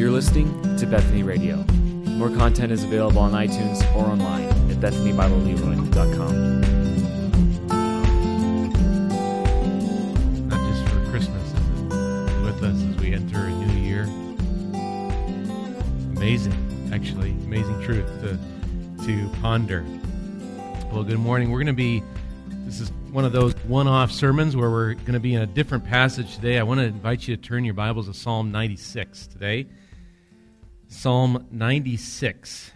You're listening to Bethany Radio. More content is available on iTunes or online at BethanyBibleLeroy.com. Not just for Christmas, is it? with us as we enter a new year. Amazing, actually, amazing truth to to ponder. Well, good morning. We're going to be. This is one of those one-off sermons where we're going to be in a different passage today. I want to invite you to turn your Bibles to Psalm 96 today. Psalm 96.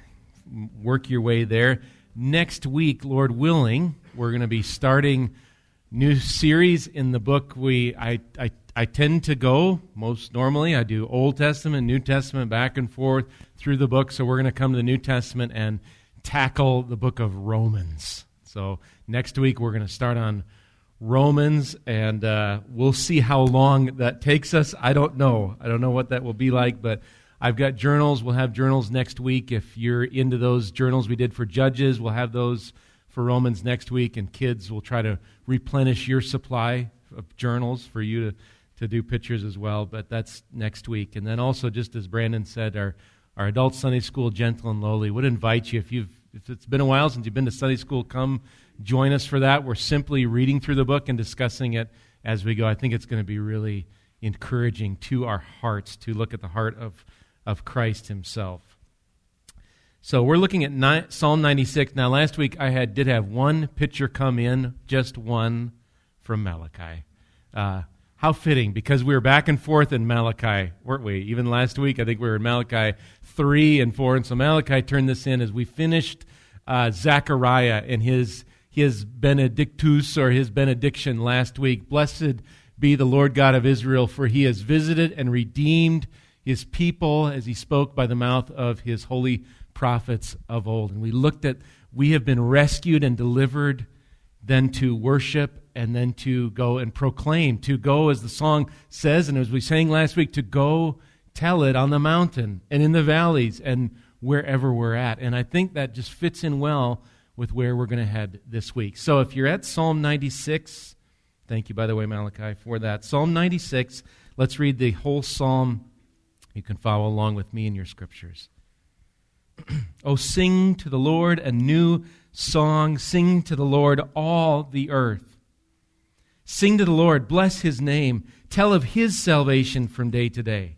Work your way there. Next week, Lord willing, we're going to be starting new series in the book we I, I I tend to go most normally I do Old Testament, New Testament back and forth through the book. So we're going to come to the New Testament and tackle the book of Romans. So next week we're going to start on Romans, and uh, we'll see how long that takes us. I don't know. I don't know what that will be like, but I've got journals. We'll have journals next week. If you're into those journals we did for Judges, we'll have those for Romans next week, and kids will try to replenish your supply of journals for you to, to do pictures as well. But that's next week. And then also, just as Brandon said, our, our adult Sunday school, Gentle and Lowly, would invite you if you've if it's been a while since you've been to Sunday school, come join us for that. We're simply reading through the book and discussing it as we go. I think it's going to be really encouraging to our hearts to look at the heart of, of Christ Himself. So we're looking at ni- Psalm 96. Now, last week I had did have one picture come in, just one from Malachi. Uh, how fitting, because we were back and forth in Malachi, weren't we? Even last week, I think we were in Malachi 3 and 4. And so Malachi turned this in as we finished uh, Zechariah and his, his benedictus or his benediction last week. Blessed be the Lord God of Israel, for he has visited and redeemed his people as he spoke by the mouth of his holy prophets of old. And we looked at, we have been rescued and delivered, then to worship and then to go and proclaim, to go, as the song says, and as we sang last week, to go tell it on the mountain and in the valleys and wherever we're at. And I think that just fits in well with where we're going to head this week. So if you're at Psalm 96, thank you, by the way, Malachi, for that. Psalm 96, let's read the whole psalm. You can follow along with me in your scriptures. oh, sing to the Lord a new song. Sing to the Lord all the earth. Sing to the Lord, bless his name, tell of his salvation from day to day.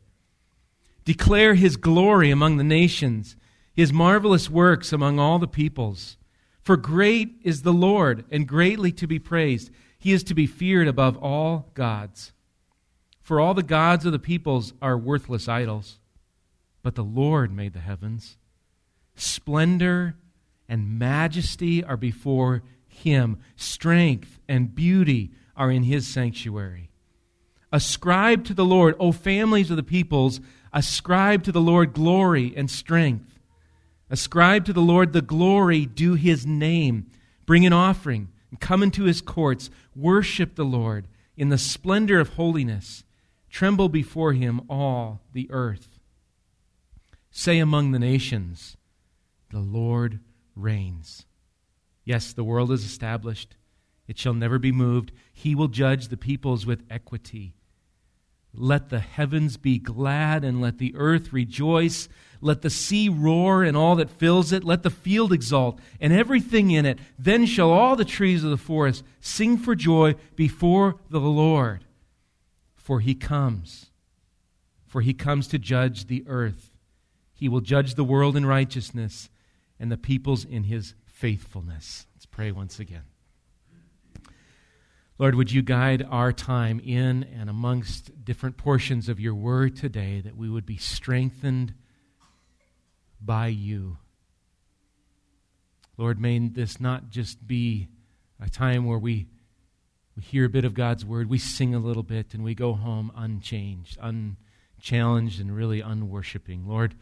Declare his glory among the nations, his marvelous works among all the peoples. For great is the Lord, and greatly to be praised. He is to be feared above all gods. For all the gods of the peoples are worthless idols, but the Lord made the heavens. Splendor and majesty are before him, strength and beauty are in his sanctuary. Ascribe to the Lord, O families of the peoples, ascribe to the Lord glory and strength. Ascribe to the Lord the glory due his name. Bring an offering and come into his courts. Worship the Lord in the splendor of holiness. Tremble before him, all the earth. Say among the nations, The Lord reigns. Yes, the world is established it shall never be moved. He will judge the peoples with equity. Let the heavens be glad and let the earth rejoice. Let the sea roar and all that fills it. Let the field exult and everything in it. Then shall all the trees of the forest sing for joy before the Lord. For he comes. For he comes to judge the earth. He will judge the world in righteousness and the peoples in his faithfulness. Let's pray once again. Lord, would you guide our time in and amongst different portions of your word today that we would be strengthened by you. Lord, may this not just be a time where we, we hear a bit of God's word, we sing a little bit, and we go home unchanged, unchallenged, and really unworshiping. Lord,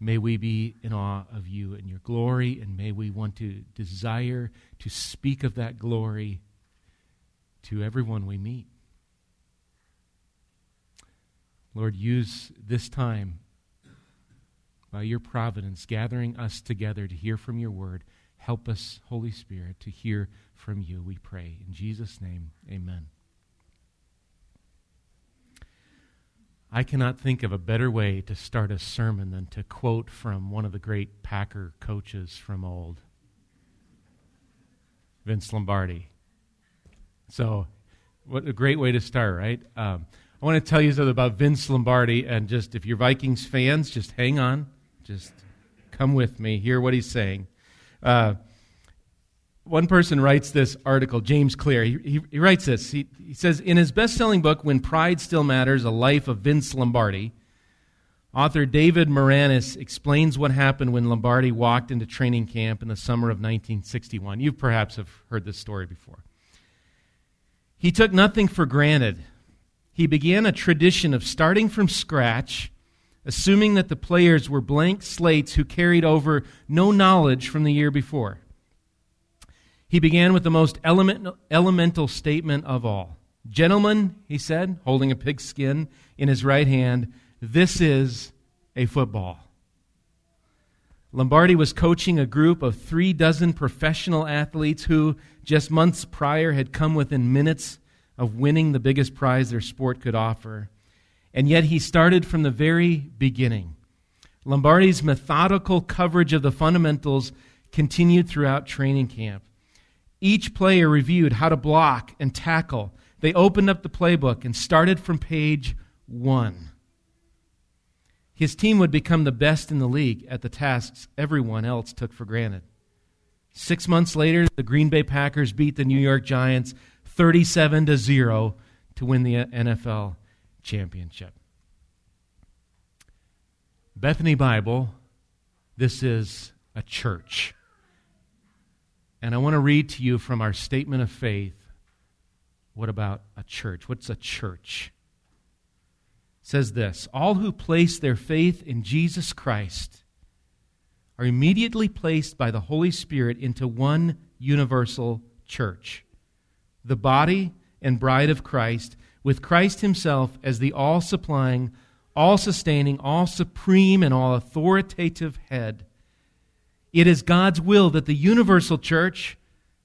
may we be in awe of you and your glory, and may we want to desire to speak of that glory to everyone we meet. Lord, use this time by your providence, gathering us together to hear from your word. Help us, Holy Spirit, to hear from you, we pray. In Jesus' name, amen. I cannot think of a better way to start a sermon than to quote from one of the great Packer coaches from old, Vince Lombardi. So, what a great way to start, right? Um, I want to tell you something about Vince Lombardi, and just if you're Vikings fans, just hang on, just come with me, hear what he's saying. Uh, one person writes this article, James Clear. He, he, he writes this. He, he says In his best selling book, When Pride Still Matters A Life of Vince Lombardi, author David Maraniss explains what happened when Lombardi walked into training camp in the summer of 1961. You perhaps have heard this story before. He took nothing for granted. He began a tradition of starting from scratch, assuming that the players were blank slates who carried over no knowledge from the year before. He began with the most element, elemental statement of all. Gentlemen, he said, holding a pigskin in his right hand, this is a football. Lombardi was coaching a group of three dozen professional athletes who, just months prior, had come within minutes of winning the biggest prize their sport could offer. And yet he started from the very beginning. Lombardi's methodical coverage of the fundamentals continued throughout training camp. Each player reviewed how to block and tackle. They opened up the playbook and started from page one. His team would become the best in the league at the tasks everyone else took for granted. Six months later, the Green Bay Packers beat the New York Giants 37 to 0 to win the uh, NFL championship. Bethany Bible, this is a church. And I want to read to you from our statement of faith. What about a church? What's a church? It says this All who place their faith in Jesus Christ are immediately placed by the Holy Spirit into one universal church, the body and bride of Christ, with Christ Himself as the all supplying, all sustaining, all supreme, and all authoritative head. It is God's will that the universal church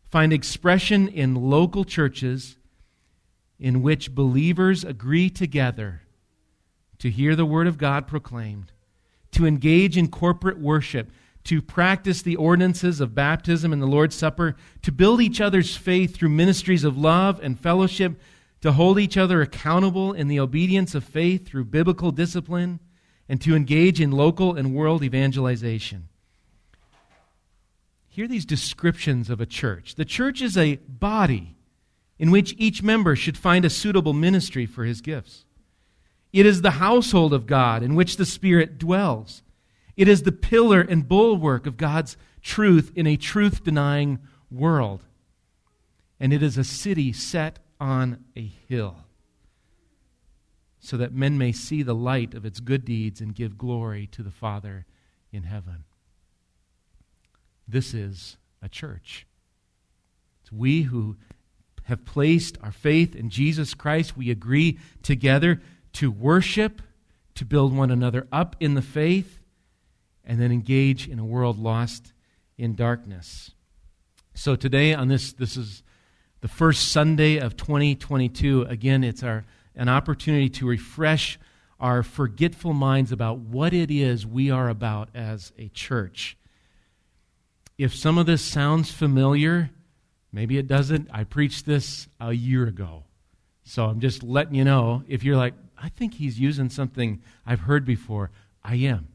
find expression in local churches in which believers agree together to hear the Word of God proclaimed, to engage in corporate worship, to practice the ordinances of baptism and the Lord's Supper, to build each other's faith through ministries of love and fellowship, to hold each other accountable in the obedience of faith through biblical discipline, and to engage in local and world evangelization. Hear these descriptions of a church. The church is a body in which each member should find a suitable ministry for his gifts. It is the household of God in which the Spirit dwells. It is the pillar and bulwark of God's truth in a truth denying world. And it is a city set on a hill so that men may see the light of its good deeds and give glory to the Father in heaven. This is a church. It's we who have placed our faith in Jesus Christ. We agree together to worship, to build one another up in the faith, and then engage in a world lost in darkness. So today on this this is the first Sunday of 2022. Again, it's our an opportunity to refresh our forgetful minds about what it is we are about as a church. If some of this sounds familiar, maybe it doesn't. I preached this a year ago. So I'm just letting you know. If you're like, I think he's using something I've heard before, I am.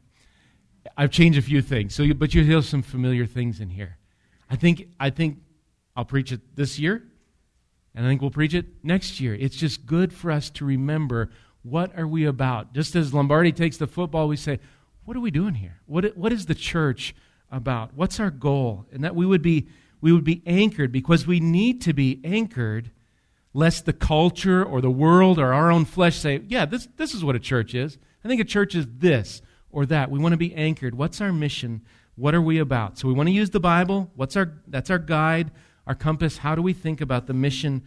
I've changed a few things. So, you, but you hear some familiar things in here. I think I think I'll preach it this year, and I think we'll preach it next year. It's just good for us to remember what are we about. Just as Lombardi takes the football, we say, what are we doing here? What what is the church about? What's our goal? And that we would be we would be anchored because we need to be anchored lest the culture or the world or our own flesh say, yeah, this, this is what a church is. I think a church is this or that. We want to be anchored. What's our mission? What are we about? So we want to use the Bible. What's our that's our guide, our compass. How do we think about the mission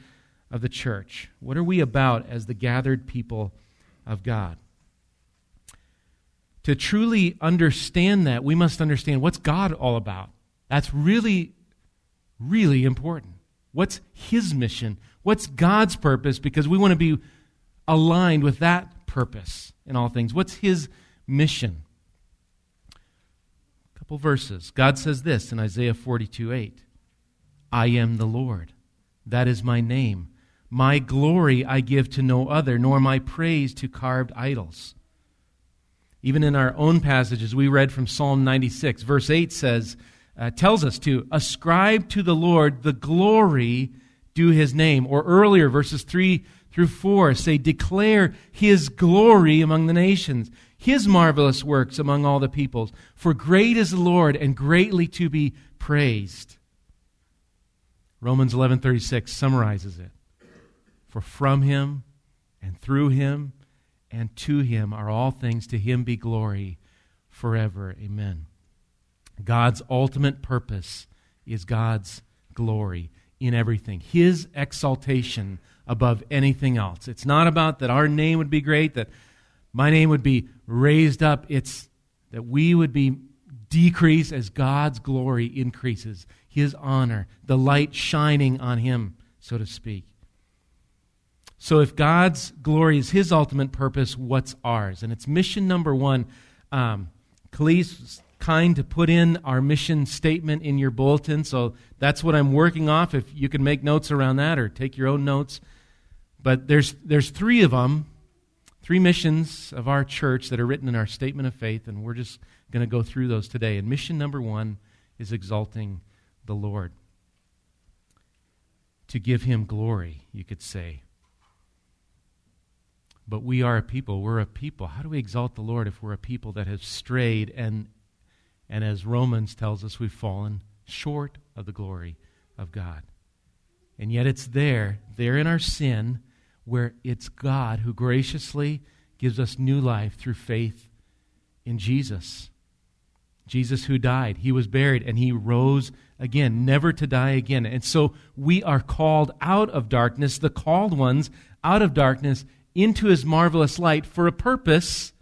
of the church? What are we about as the gathered people of God? To truly understand that, we must understand what's God all about. That's really, really important. What's His mission? What's God's purpose? Because we want to be aligned with that purpose in all things? What's his mission? A couple verses. God says this in Isaiah 42 8 I am the Lord. That is my name. My glory I give to no other, nor my praise to carved idols. Even in our own passages, we read from Psalm 96, verse 8 says, uh, tells us to ascribe to the Lord the glory due his name. Or earlier, verses 3 through 4 say, Declare his glory among the nations, his marvelous works among all the peoples. For great is the Lord and greatly to be praised. Romans 11:36 summarizes it. For from him and through him and to him are all things to him be glory forever. Amen. God's ultimate purpose is God's glory in everything. His exaltation above anything else. It's not about that our name would be great, that my name would be raised up. It's that we would be decreased as God's glory increases, His honor, the light shining on Him, so to speak. So, if God's glory is His ultimate purpose, what's ours? And it's mission number one. Um, Khalees kind to put in our mission statement in your bulletin, so that's what I'm working off. If you can make notes around that or take your own notes, but there's there's three of them, three missions of our church that are written in our statement of faith, and we're just going to go through those today. And mission number one is exalting the Lord, to give Him glory, you could say. But we are a people. We're a people. How do we exalt the Lord if we're a people that have strayed and, and as Romans tells us, we've fallen short of the glory of God? And yet it's there, there in our sin, where it's God who graciously gives us new life through faith in Jesus. Jesus who died, he was buried, and he rose again, never to die again. And so we are called out of darkness, the called ones out of darkness into his marvelous light for a purpose.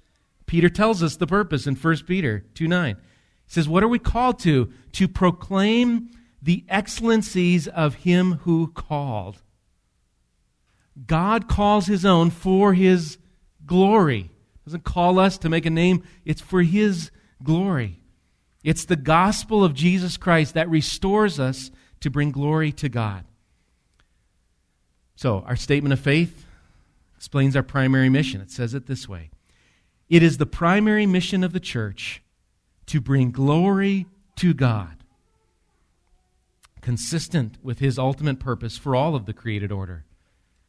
Peter tells us the purpose in 1 Peter 2 9. He says, What are we called to? To proclaim the excellencies of him who called. God calls his own for his glory. Doesn't call us to make a name, it's for his glory. It's the gospel of Jesus Christ that restores us to bring glory to God. So, our statement of faith explains our primary mission. It says it this way It is the primary mission of the church to bring glory to God, consistent with his ultimate purpose for all of the created order.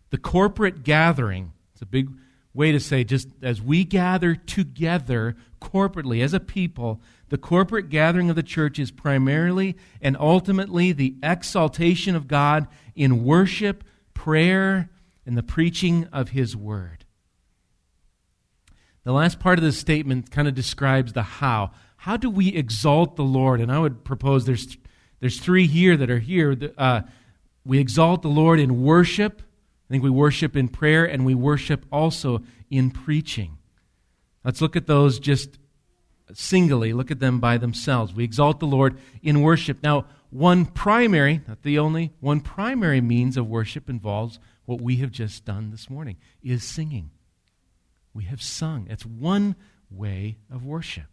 The corporate gathering, it's a big way to say just as we gather together corporately as a people, the corporate gathering of the church is primarily and ultimately the exaltation of God in worship, prayer, and the preaching of His Word. The last part of this statement kind of describes the how. How do we exalt the Lord? And I would propose there's, there's three here that are here. Uh, we exalt the Lord in worship. I think we worship in prayer, and we worship also in preaching. Let's look at those just singly, look at them by themselves. We exalt the Lord in worship. Now, one primary, not the only, one primary means of worship involves what we have just done this morning is singing. We have sung. It's one way of worship.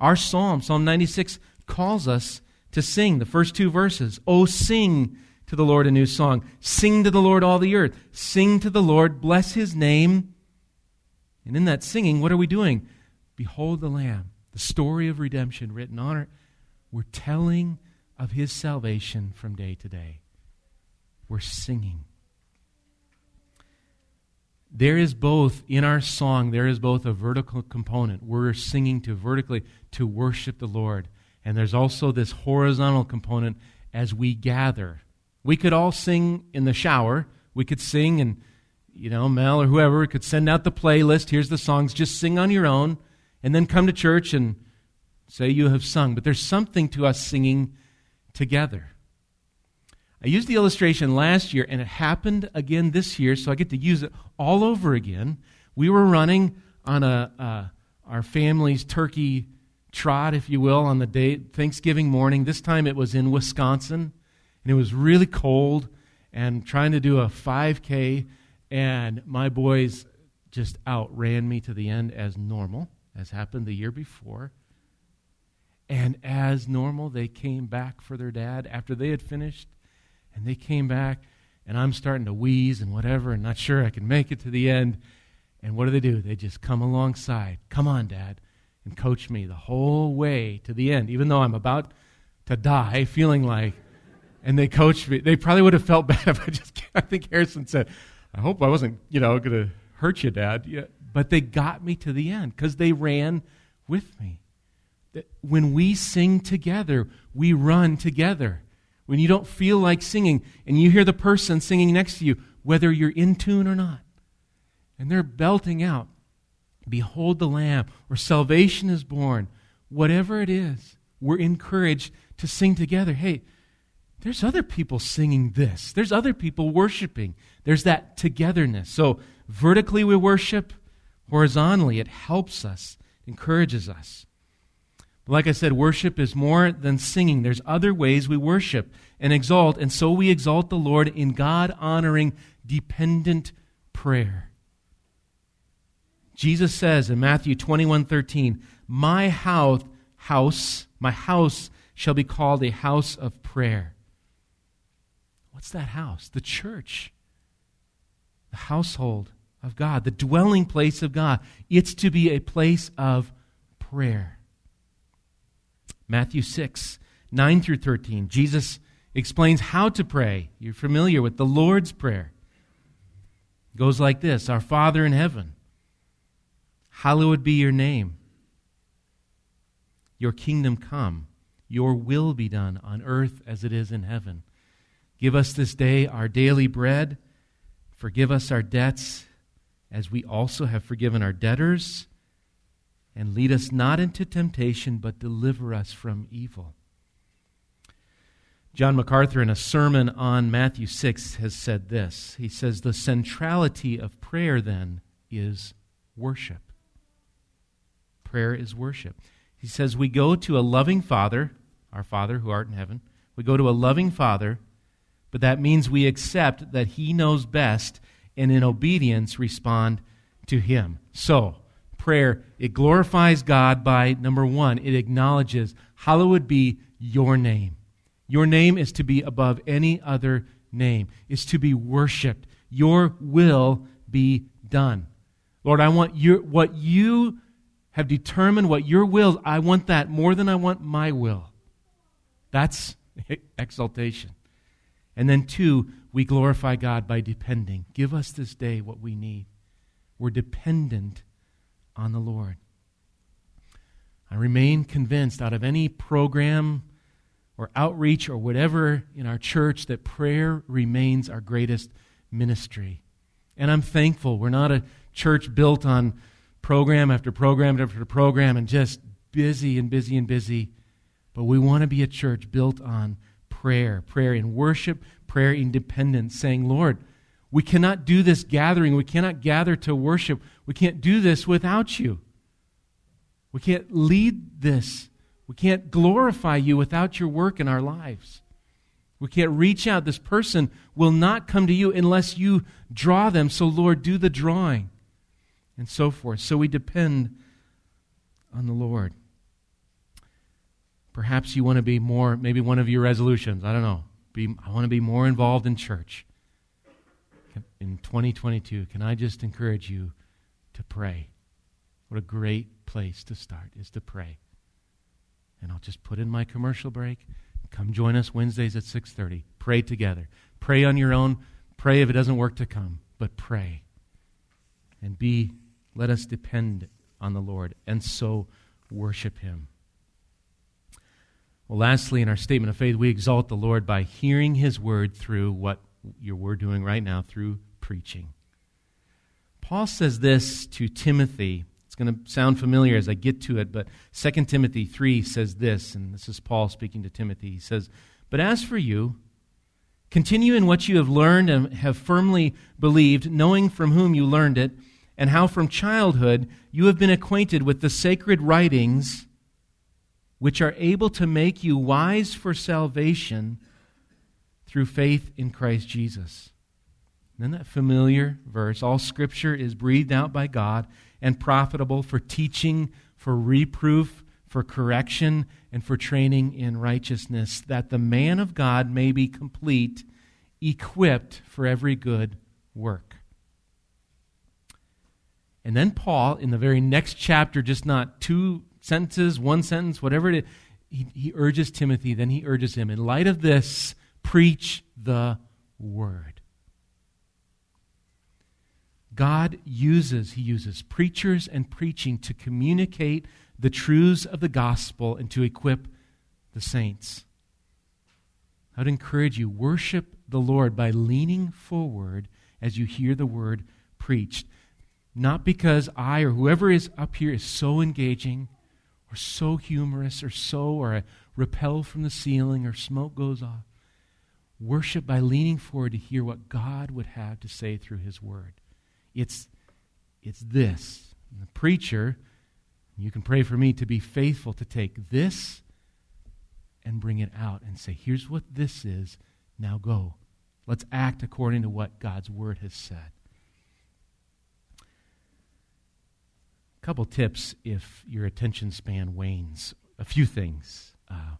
Our psalm, Psalm 96, calls us to sing the first two verses. Oh, sing to the Lord a new song. Sing to the Lord all the earth. Sing to the Lord, bless his name. And in that singing, what are we doing? Behold the Lamb, the story of redemption written on it. We're telling of his salvation from day to day. We're singing there is both in our song there is both a vertical component. We're singing to vertically to worship the lord. And there's also this horizontal component as we gather. We could all sing in the shower. We could sing and you know mel or whoever could send out the playlist. Here's the songs. Just sing on your own and then come to church and say you have sung. But there's something to us singing together I used the illustration last year, and it happened again this year, so I get to use it all over again. We were running on a uh, our family's turkey trot, if you will, on the day Thanksgiving morning. This time it was in Wisconsin, and it was really cold, and trying to do a 5K, and my boys just outran me to the end as normal, as happened the year before. And as normal, they came back for their dad after they had finished. And they came back, and I'm starting to wheeze and whatever, and not sure I can make it to the end. And what do they do? They just come alongside. Come on, Dad, and coach me the whole way to the end, even though I'm about to die, feeling like. And they coached me. They probably would have felt bad if I just. I think Harrison said, "I hope I wasn't, you know, going to hurt you, Dad." Yeah. But they got me to the end because they ran with me when we sing together, we run together. When you don't feel like singing and you hear the person singing next to you, whether you're in tune or not, and they're belting out, Behold the Lamb, or salvation is born, whatever it is, we're encouraged to sing together. Hey, there's other people singing this, there's other people worshiping. There's that togetherness. So, vertically we worship, horizontally it helps us, encourages us. Like I said, worship is more than singing. There's other ways we worship and exalt, and so we exalt the Lord in God honoring, dependent prayer. Jesus says in Matthew 21 13, My house, house, my house shall be called a house of prayer. What's that house? The church, the household of God, the dwelling place of God. It's to be a place of prayer. Matthew 6, 9 through 13. Jesus explains how to pray. You're familiar with the Lord's Prayer. It goes like this Our Father in heaven, hallowed be your name. Your kingdom come, your will be done on earth as it is in heaven. Give us this day our daily bread. Forgive us our debts as we also have forgiven our debtors and lead us not into temptation, but deliver us from evil. John MacArthur, in a sermon on Matthew 6, has said this. He says, The centrality of prayer, then, is worship. Prayer is worship. He says, We go to a loving Father, our Father who art in heaven. We go to a loving Father, but that means we accept that He knows best and in obedience respond to Him. So, prayer, it glorifies God by, number one, it acknowledges, Hallowed be your name. Your name is to be above any other name, is to be worshiped. Your will be done. Lord, I want your, what you have determined, what your will, I want that more than I want my will. That's exaltation. And then, two, we glorify God by depending. Give us this day what we need. We're dependent on the Lord. I remain convinced out of any program or outreach or whatever in our church that prayer remains our greatest ministry. And I'm thankful we're not a church built on program after program after program and just busy and busy and busy. But we want to be a church built on prayer, prayer in worship, prayer in dependence, saying, Lord, we cannot do this gathering. We cannot gather to worship. We can't do this without you. We can't lead this. We can't glorify you without your work in our lives. We can't reach out. This person will not come to you unless you draw them. So, Lord, do the drawing and so forth. So we depend on the Lord. Perhaps you want to be more, maybe one of your resolutions, I don't know. Be, I want to be more involved in church in 2022, can I just encourage you to pray? What a great place to start is to pray. And I'll just put in my commercial break. Come join us Wednesdays at 6:30. Pray together. Pray on your own. Pray if it doesn't work to come, but pray. And be let us depend on the Lord and so worship him. Well, lastly, in our statement of faith, we exalt the Lord by hearing his word through what we're doing right now through preaching. Paul says this to Timothy. It's going to sound familiar as I get to it, but 2 Timothy 3 says this, and this is Paul speaking to Timothy. He says, But as for you, continue in what you have learned and have firmly believed, knowing from whom you learned it, and how from childhood you have been acquainted with the sacred writings which are able to make you wise for salvation through faith in Christ Jesus. then that familiar verse all scripture is breathed out by God and profitable for teaching, for reproof, for correction, and for training in righteousness, that the man of God may be complete, equipped for every good work. And then Paul, in the very next chapter, just not two sentences, one sentence, whatever it is, he, he urges Timothy, then he urges him, in light of this, preach the word. God uses, he uses preachers and preaching to communicate the truths of the gospel and to equip the saints. I would encourage you, worship the Lord by leaning forward as you hear the word preached. Not because I or whoever is up here is so engaging or so humorous or so, or I repel from the ceiling or smoke goes off. Worship by leaning forward to hear what God would have to say through his word. It's, it's this. And the preacher, you can pray for me to be faithful to take this and bring it out and say, here's what this is. Now go. Let's act according to what God's word has said. A couple tips if your attention span wanes. A few things. Uh,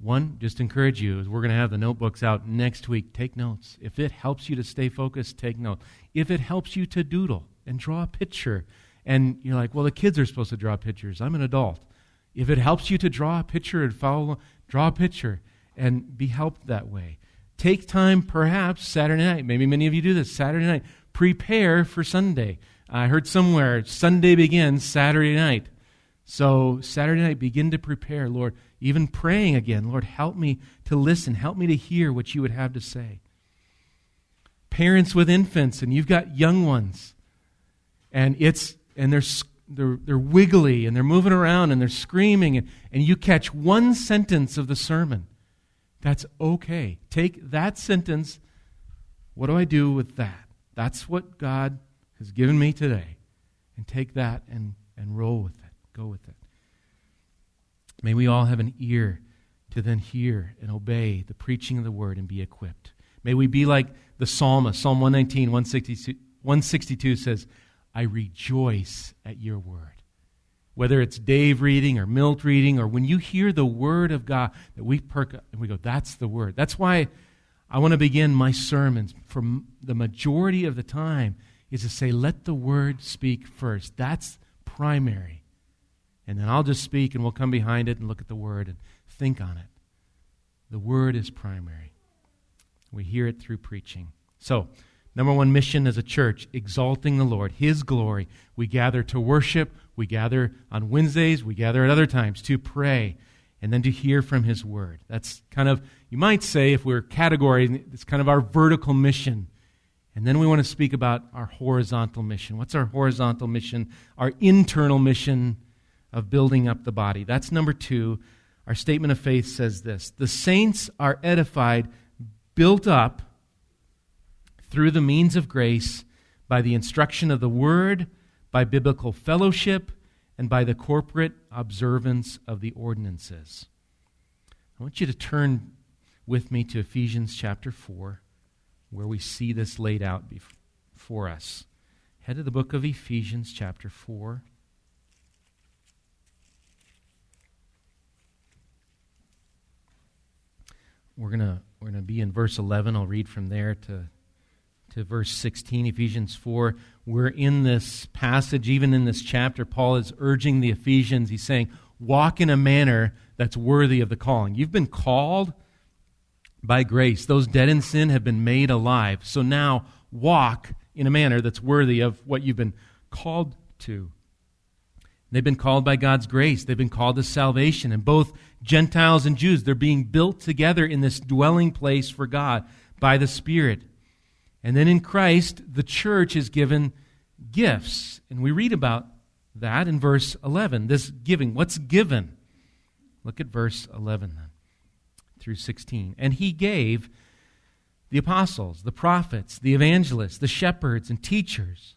one, just encourage you, as we're going to have the notebooks out next week, take notes. If it helps you to stay focused, take notes. If it helps you to doodle and draw a picture, and you're like, well, the kids are supposed to draw pictures. I'm an adult. If it helps you to draw a picture and follow, draw a picture and be helped that way. Take time, perhaps Saturday night. Maybe many of you do this Saturday night. Prepare for Sunday. I heard somewhere Sunday begins Saturday night. So, Saturday night, begin to prepare, Lord. Even praying again, Lord, help me to listen. Help me to hear what you would have to say. Parents with infants, and you've got young ones, and it's and they're they're, they're wiggly and they're moving around and they're screaming, and, and you catch one sentence of the sermon. That's okay. Take that sentence. What do I do with that? That's what God has given me today. And take that and, and roll with it. Go with it. May we all have an ear to then hear and obey the preaching of the word and be equipped. May we be like the psalmist. Psalm 119, 162, 162 says, I rejoice at your word. Whether it's Dave reading or Milt reading, or when you hear the word of God, that we perk up and we go, that's the word. That's why I want to begin my sermons for the majority of the time is to say, let the word speak first. That's primary. And then I'll just speak and we'll come behind it and look at the Word and think on it. The Word is primary. We hear it through preaching. So, number one mission as a church, exalting the Lord, His glory. We gather to worship. We gather on Wednesdays. We gather at other times to pray and then to hear from His Word. That's kind of, you might say, if we're categorizing, it's kind of our vertical mission. And then we want to speak about our horizontal mission. What's our horizontal mission? Our internal mission of building up the body. That's number two. Our statement of faith says this The saints are edified, built up through the means of grace by the instruction of the word, by biblical fellowship, and by the corporate observance of the ordinances. I want you to turn with me to Ephesians chapter 4, where we see this laid out before us. Head to the book of Ephesians chapter 4. We're gonna we're gonna be in verse 11. I'll read from there to to verse 16, Ephesians 4. We're in this passage, even in this chapter. Paul is urging the Ephesians. He's saying, "Walk in a manner that's worthy of the calling. You've been called by grace. Those dead in sin have been made alive. So now walk in a manner that's worthy of what you've been called to." They've been called by God's grace. They've been called to salvation. And both Gentiles and Jews, they're being built together in this dwelling place for God by the Spirit. And then in Christ, the church is given gifts. And we read about that in verse 11. This giving. What's given? Look at verse 11 then, through 16. And he gave the apostles, the prophets, the evangelists, the shepherds, and teachers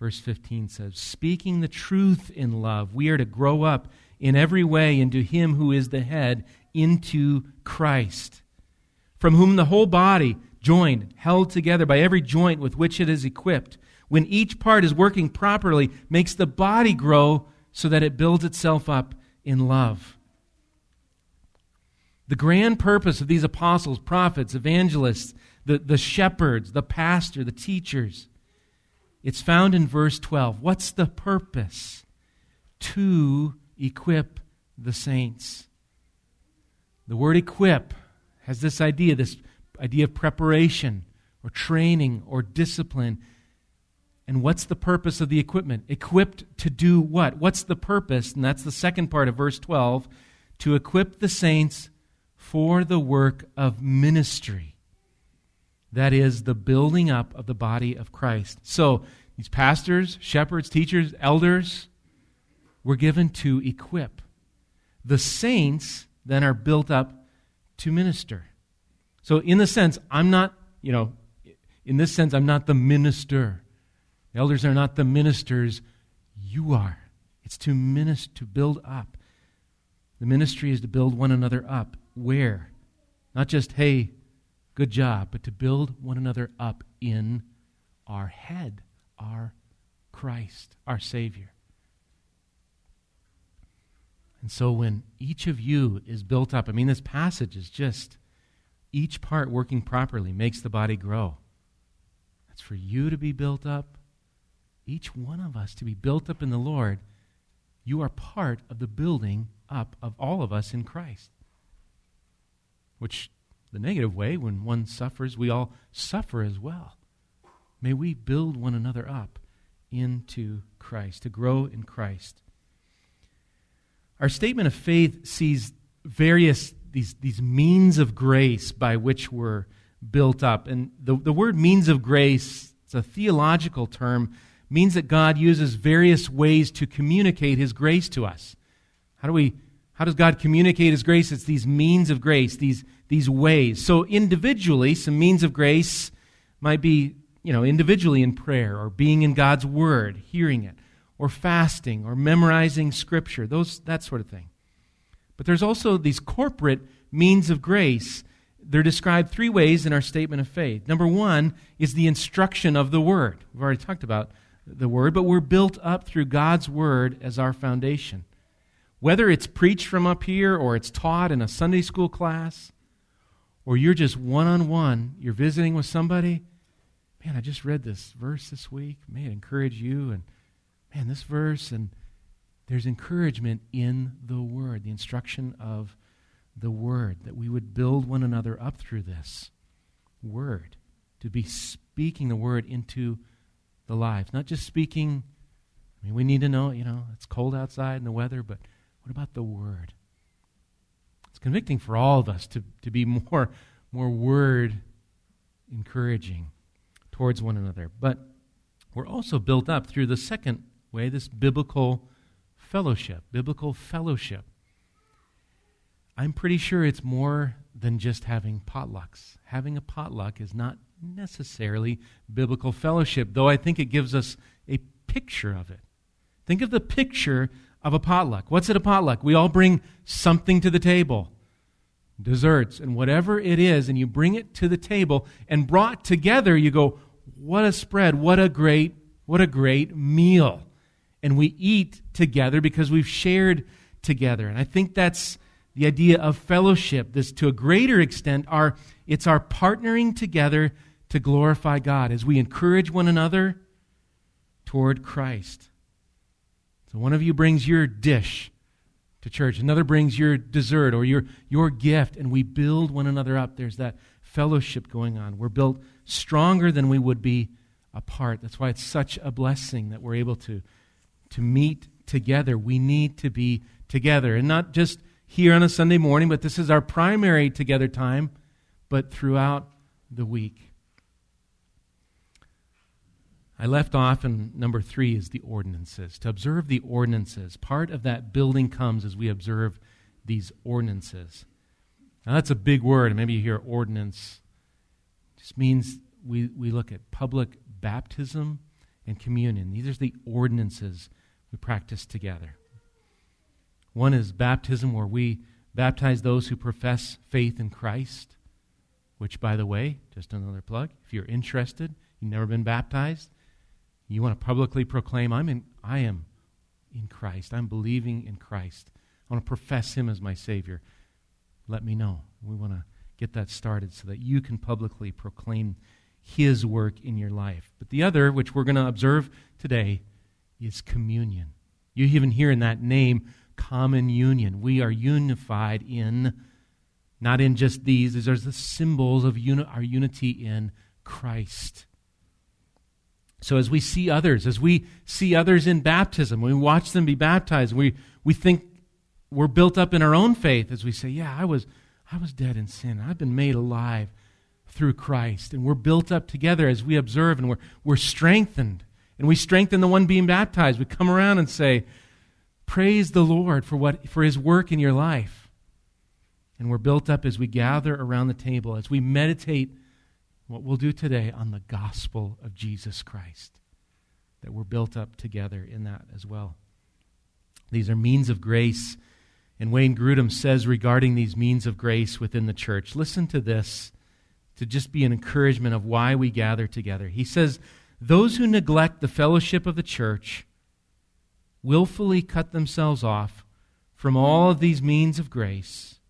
verse 15 says, speaking the truth in love, we are to grow up in every way into Him who is the head, into Christ, from whom the whole body, joined, held together by every joint with which it is equipped, when each part is working properly, makes the body grow so that it builds itself up in love. The grand purpose of these apostles, prophets, evangelists, the, the shepherds, the pastor, the teachers, it's found in verse 12. What's the purpose? To equip the saints. The word equip has this idea, this idea of preparation or training or discipline. And what's the purpose of the equipment? Equipped to do what? What's the purpose? And that's the second part of verse 12 to equip the saints for the work of ministry. That is the building up of the body of Christ. So, these pastors, shepherds, teachers, elders were given to equip. The saints then are built up to minister. So, in the sense, I'm not, you know, in this sense, I'm not the minister. The elders are not the ministers. You are. It's to minister, to build up. The ministry is to build one another up. Where? Not just, hey, good job, but to build one another up in our head, our Christ, our Savior. And so when each of you is built up, I mean, this passage is just each part working properly makes the body grow. That's for you to be built up, each one of us to be built up in the Lord. You are part of the building up of all of us in Christ. Which, the negative way, when one suffers, we all suffer as well. May we build one another up into Christ, to grow in Christ. Our statement of faith sees various these, these means of grace by which we're built up. And the, the word means of grace, it's a theological term, means that God uses various ways to communicate his grace to us. How do we how does God communicate his grace? It's these means of grace, these these ways. So individually, some means of grace might be, you know, individually in prayer or being in God's word, hearing it, or fasting or memorizing scripture, those that sort of thing. But there's also these corporate means of grace. They're described three ways in our statement of faith. Number one is the instruction of the Word. We've already talked about the Word, but we're built up through God's Word as our foundation. Whether it's preached from up here or it's taught in a Sunday school class, or you're just one on one, you're visiting with somebody, man, I just read this verse this week. May it encourage you. And man, this verse, and there's encouragement in the Word, the instruction of the Word, that we would build one another up through this Word, to be speaking the Word into the lives, not just speaking. I mean, we need to know, you know, it's cold outside and the weather, but what about the Word? It's convicting for all of us to, to be more, more Word encouraging towards one another. But we're also built up through the second way, this biblical fellowship, biblical fellowship. I'm pretty sure it's more than just having potlucks. Having a potluck is not necessarily biblical fellowship, though I think it gives us a picture of it. Think of the picture of a potluck. What's at a potluck? We all bring something to the table desserts and whatever it is, and you bring it to the table, and brought together, you go, What a spread! What a great, what a great meal and we eat together because we've shared together. And I think that's the idea of fellowship. This, to a greater extent, our, it's our partnering together to glorify God as we encourage one another toward Christ. So one of you brings your dish to church, another brings your dessert or your, your gift, and we build one another up. There's that fellowship going on. We're built stronger than we would be apart. That's why it's such a blessing that we're able to to meet together. We need to be together. And not just here on a Sunday morning, but this is our primary together time, but throughout the week. I left off in number three is the ordinances. To observe the ordinances. Part of that building comes as we observe these ordinances. Now, that's a big word. Maybe you hear ordinance. It just means we, we look at public baptism and communion. These are the ordinances we practice together. One is baptism, where we baptize those who profess faith in Christ, which, by the way, just another plug, if you're interested, you've never been baptized, you want to publicly proclaim, I'm in, I am in Christ, I'm believing in Christ, I want to profess Him as my Savior, let me know. We want to get that started so that you can publicly proclaim His work in your life. But the other, which we're going to observe today, is communion. You even hear in that name, common union. We are unified in, not in just these, these are the symbols of uni- our unity in Christ. So as we see others, as we see others in baptism, we watch them be baptized, we, we think we're built up in our own faith as we say, Yeah, I was, I was dead in sin. I've been made alive through Christ. And we're built up together as we observe and we're, we're strengthened. And we strengthen the one being baptized. We come around and say, Praise the Lord for, what, for his work in your life. And we're built up as we gather around the table, as we meditate what we'll do today on the gospel of Jesus Christ. That we're built up together in that as well. These are means of grace. And Wayne Grudem says regarding these means of grace within the church listen to this to just be an encouragement of why we gather together. He says, Those who neglect the fellowship of the church willfully cut themselves off from all of these means of grace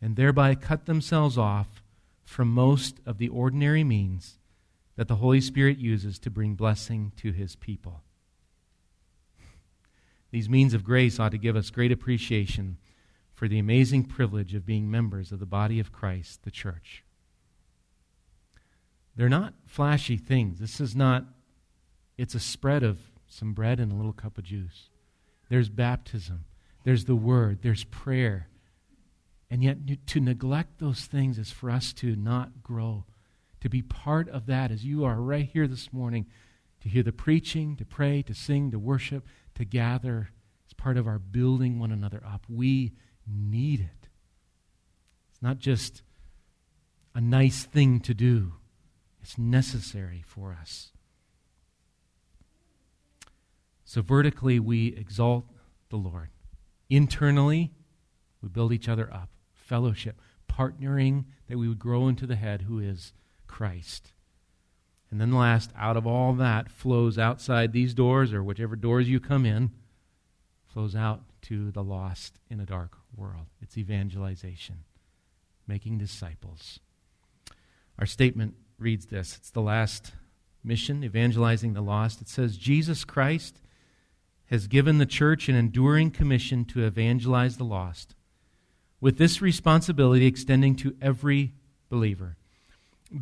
and thereby cut themselves off from most of the ordinary means that the Holy Spirit uses to bring blessing to his people. These means of grace ought to give us great appreciation for the amazing privilege of being members of the body of Christ, the church. They're not flashy things. This is not, it's a spread of some bread and a little cup of juice. There's baptism, there's the word, there's prayer. And yet, to neglect those things is for us to not grow. To be part of that as you are right here this morning, to hear the preaching, to pray, to sing, to worship, to gather as part of our building one another up. We need it. It's not just a nice thing to do, it's necessary for us. So, vertically, we exalt the Lord. Internally, we build each other up. Fellowship, partnering that we would grow into the head who is Christ. And then, last, out of all that flows outside these doors, or whichever doors you come in, flows out to the lost in a dark world. It's evangelization, making disciples. Our statement reads this it's the last mission, evangelizing the lost. It says, Jesus Christ has given the church an enduring commission to evangelize the lost, with this responsibility extending to every believer.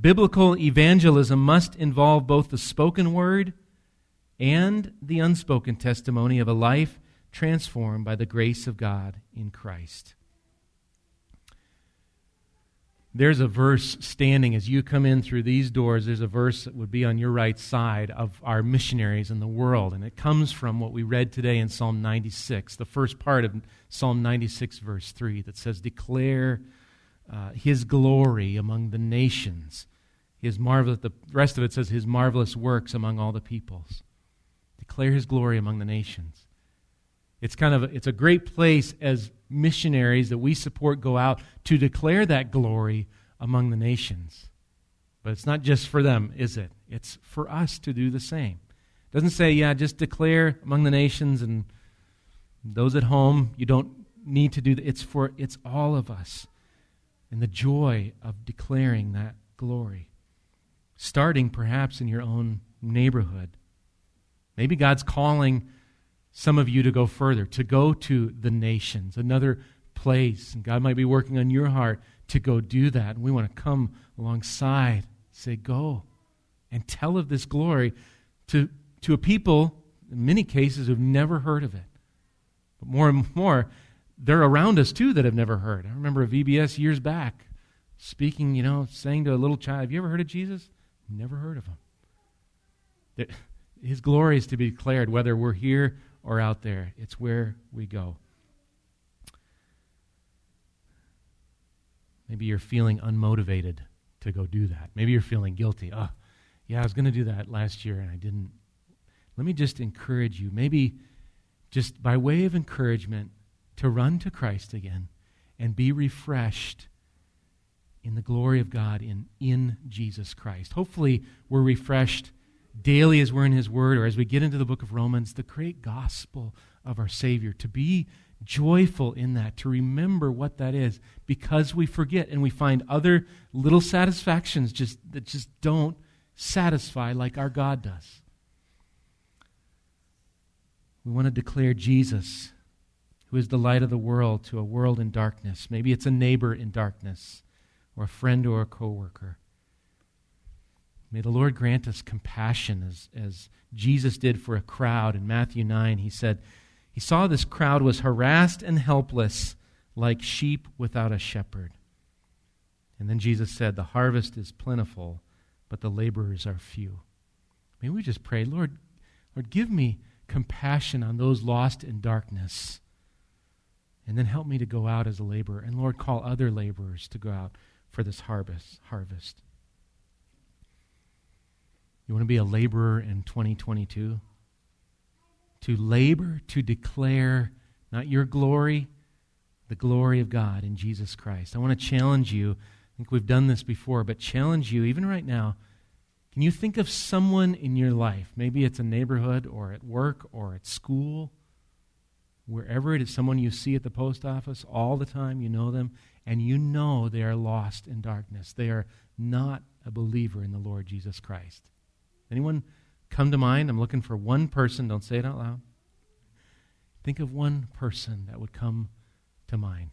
Biblical evangelism must involve both the spoken word and the unspoken testimony of a life transformed by the grace of God in Christ. There's a verse standing as you come in through these doors. There's a verse that would be on your right side of our missionaries in the world. And it comes from what we read today in Psalm 96, the first part of Psalm 96, verse 3, that says, Declare uh, his glory among the nations. His marvelous, the rest of it says, His marvelous works among all the peoples. Declare his glory among the nations. It's kind of it's a great place as missionaries that we support go out to declare that glory among the nations. But it's not just for them, is it? It's for us to do the same. It doesn't say, yeah, just declare among the nations and those at home, you don't need to do that. It's for it's all of us. And the joy of declaring that glory. Starting perhaps in your own neighborhood. Maybe God's calling some of you to go further, to go to the nations, another place. And God might be working on your heart to go do that. And we want to come alongside, say, go and tell of this glory to, to a people, in many cases, who've never heard of it. But more and more, they're around us too that have never heard. I remember a VBS years back speaking, you know, saying to a little child, Have you ever heard of Jesus? Never heard of him. His glory is to be declared whether we're here or out there. It's where we go. Maybe you're feeling unmotivated to go do that. Maybe you're feeling guilty. Oh, yeah, I was going to do that last year and I didn't. Let me just encourage you, maybe just by way of encouragement, to run to Christ again and be refreshed in the glory of God in, in Jesus Christ. Hopefully, we're refreshed daily as we're in His Word or as we get into the book of Romans, the great gospel of our Savior, to be joyful in that, to remember what that is, because we forget and we find other little satisfactions just, that just don't satisfy like our God does. We want to declare Jesus, who is the light of the world, to a world in darkness. Maybe it's a neighbor in darkness, or a friend or a coworker. May the Lord grant us compassion as, as Jesus did for a crowd. In Matthew 9, he said, He saw this crowd was harassed and helpless like sheep without a shepherd. And then Jesus said, The harvest is plentiful, but the laborers are few. May we just pray, Lord, Lord, give me compassion on those lost in darkness. And then help me to go out as a laborer. And Lord, call other laborers to go out for this harvest. harvest. You want to be a laborer in 2022? To labor, to declare not your glory, the glory of God in Jesus Christ. I want to challenge you. I think we've done this before, but challenge you, even right now. Can you think of someone in your life? Maybe it's a neighborhood or at work or at school, wherever it is, someone you see at the post office all the time, you know them, and you know they are lost in darkness. They are not a believer in the Lord Jesus Christ. Anyone come to mind? I'm looking for one person. Don't say it out loud. Think of one person that would come to mind.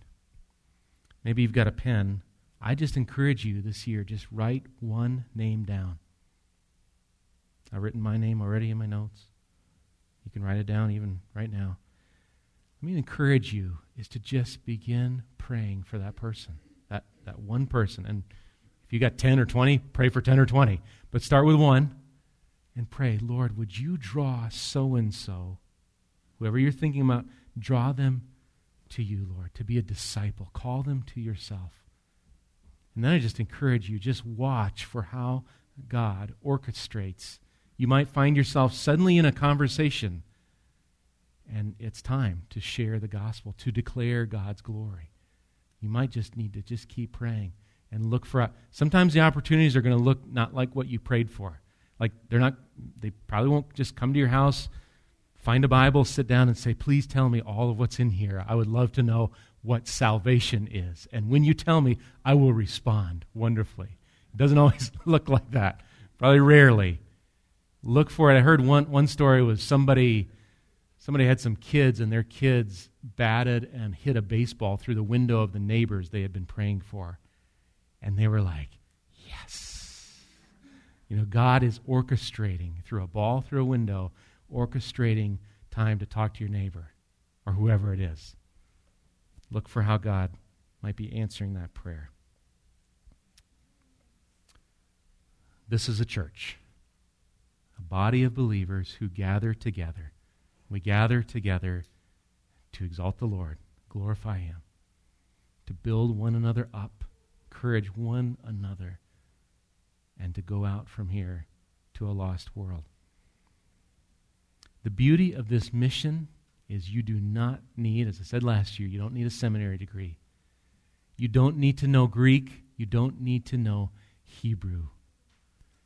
Maybe you've got a pen. I just encourage you this year, just write one name down. I've written my name already in my notes. You can write it down even right now. Let me encourage you is to just begin praying for that person, that, that one person. And if you got 10 or 20, pray for 10 or 20. But start with one and pray, Lord, would you draw so and so, whoever you're thinking about, draw them to you, Lord, to be a disciple. Call them to yourself. And then I just encourage you, just watch for how God orchestrates. You might find yourself suddenly in a conversation, and it's time to share the gospel, to declare God's glory. You might just need to just keep praying and look for. Sometimes the opportunities are going to look not like what you prayed for. Like they're not, they probably won't just come to your house, find a Bible, sit down and say, please tell me all of what's in here. I would love to know what salvation is. And when you tell me, I will respond wonderfully. It doesn't always look like that, probably rarely. Look for it. I heard one, one story was somebody, somebody had some kids, and their kids batted and hit a baseball through the window of the neighbors they had been praying for. And they were like, you know, God is orchestrating through a ball through a window, orchestrating time to talk to your neighbor or whoever it is. Look for how God might be answering that prayer. This is a church, a body of believers who gather together. We gather together to exalt the Lord, glorify Him, to build one another up, encourage one another and to go out from here to a lost world. The beauty of this mission is you do not need, as I said last year, you don't need a seminary degree. You don't need to know Greek. You don't need to know Hebrew.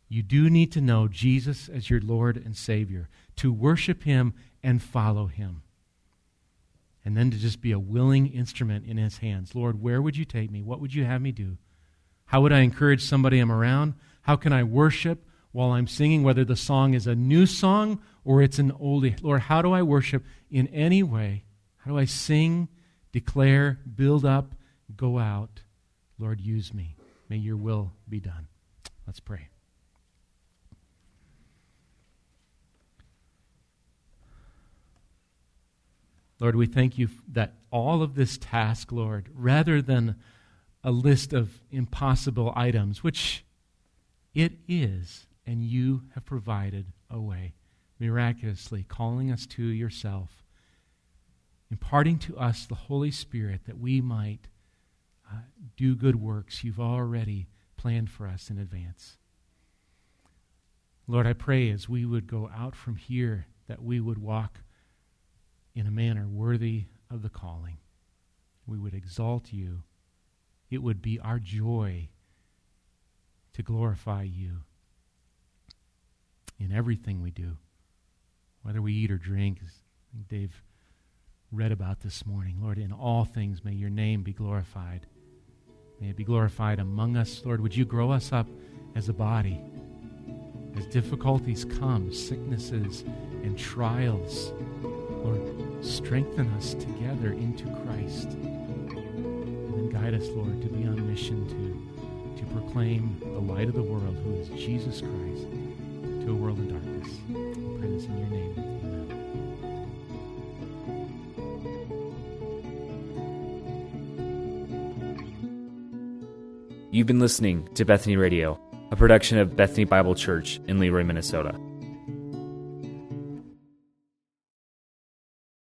You do need to know Jesus as your Lord and Savior, to worship Him and follow Him. And then to just be a willing instrument in His hands. Lord, where would you take me? What would you have me do? How would I encourage somebody I'm around? How can I worship while I'm singing, whether the song is a new song or it's an oldie? Lord, how do I worship in any way? How do I sing, declare, build up, go out? Lord, use me. May your will be done. Let's pray. Lord, we thank you that all of this task, Lord, rather than a list of impossible items, which it is and you have provided a way, miraculously calling us to yourself, imparting to us the Holy Spirit that we might uh, do good works you've already planned for us in advance. Lord, I pray as we would go out from here that we would walk in a manner worthy of the calling. We would exalt you. It would be our joy to glorify you in everything we do, whether we eat or drink, as I think Dave read about this morning. Lord, in all things may your name be glorified. May it be glorified among us. Lord, would you grow us up as a body? As difficulties come, sicknesses and trials, Lord, strengthen us together into Christ. And then guide us, Lord, to be on mission to, to proclaim the light of the world, who is Jesus Christ, to a world in darkness. We pray this in your name. You've been listening to Bethany Radio, a production of Bethany Bible Church in Leroy, Minnesota.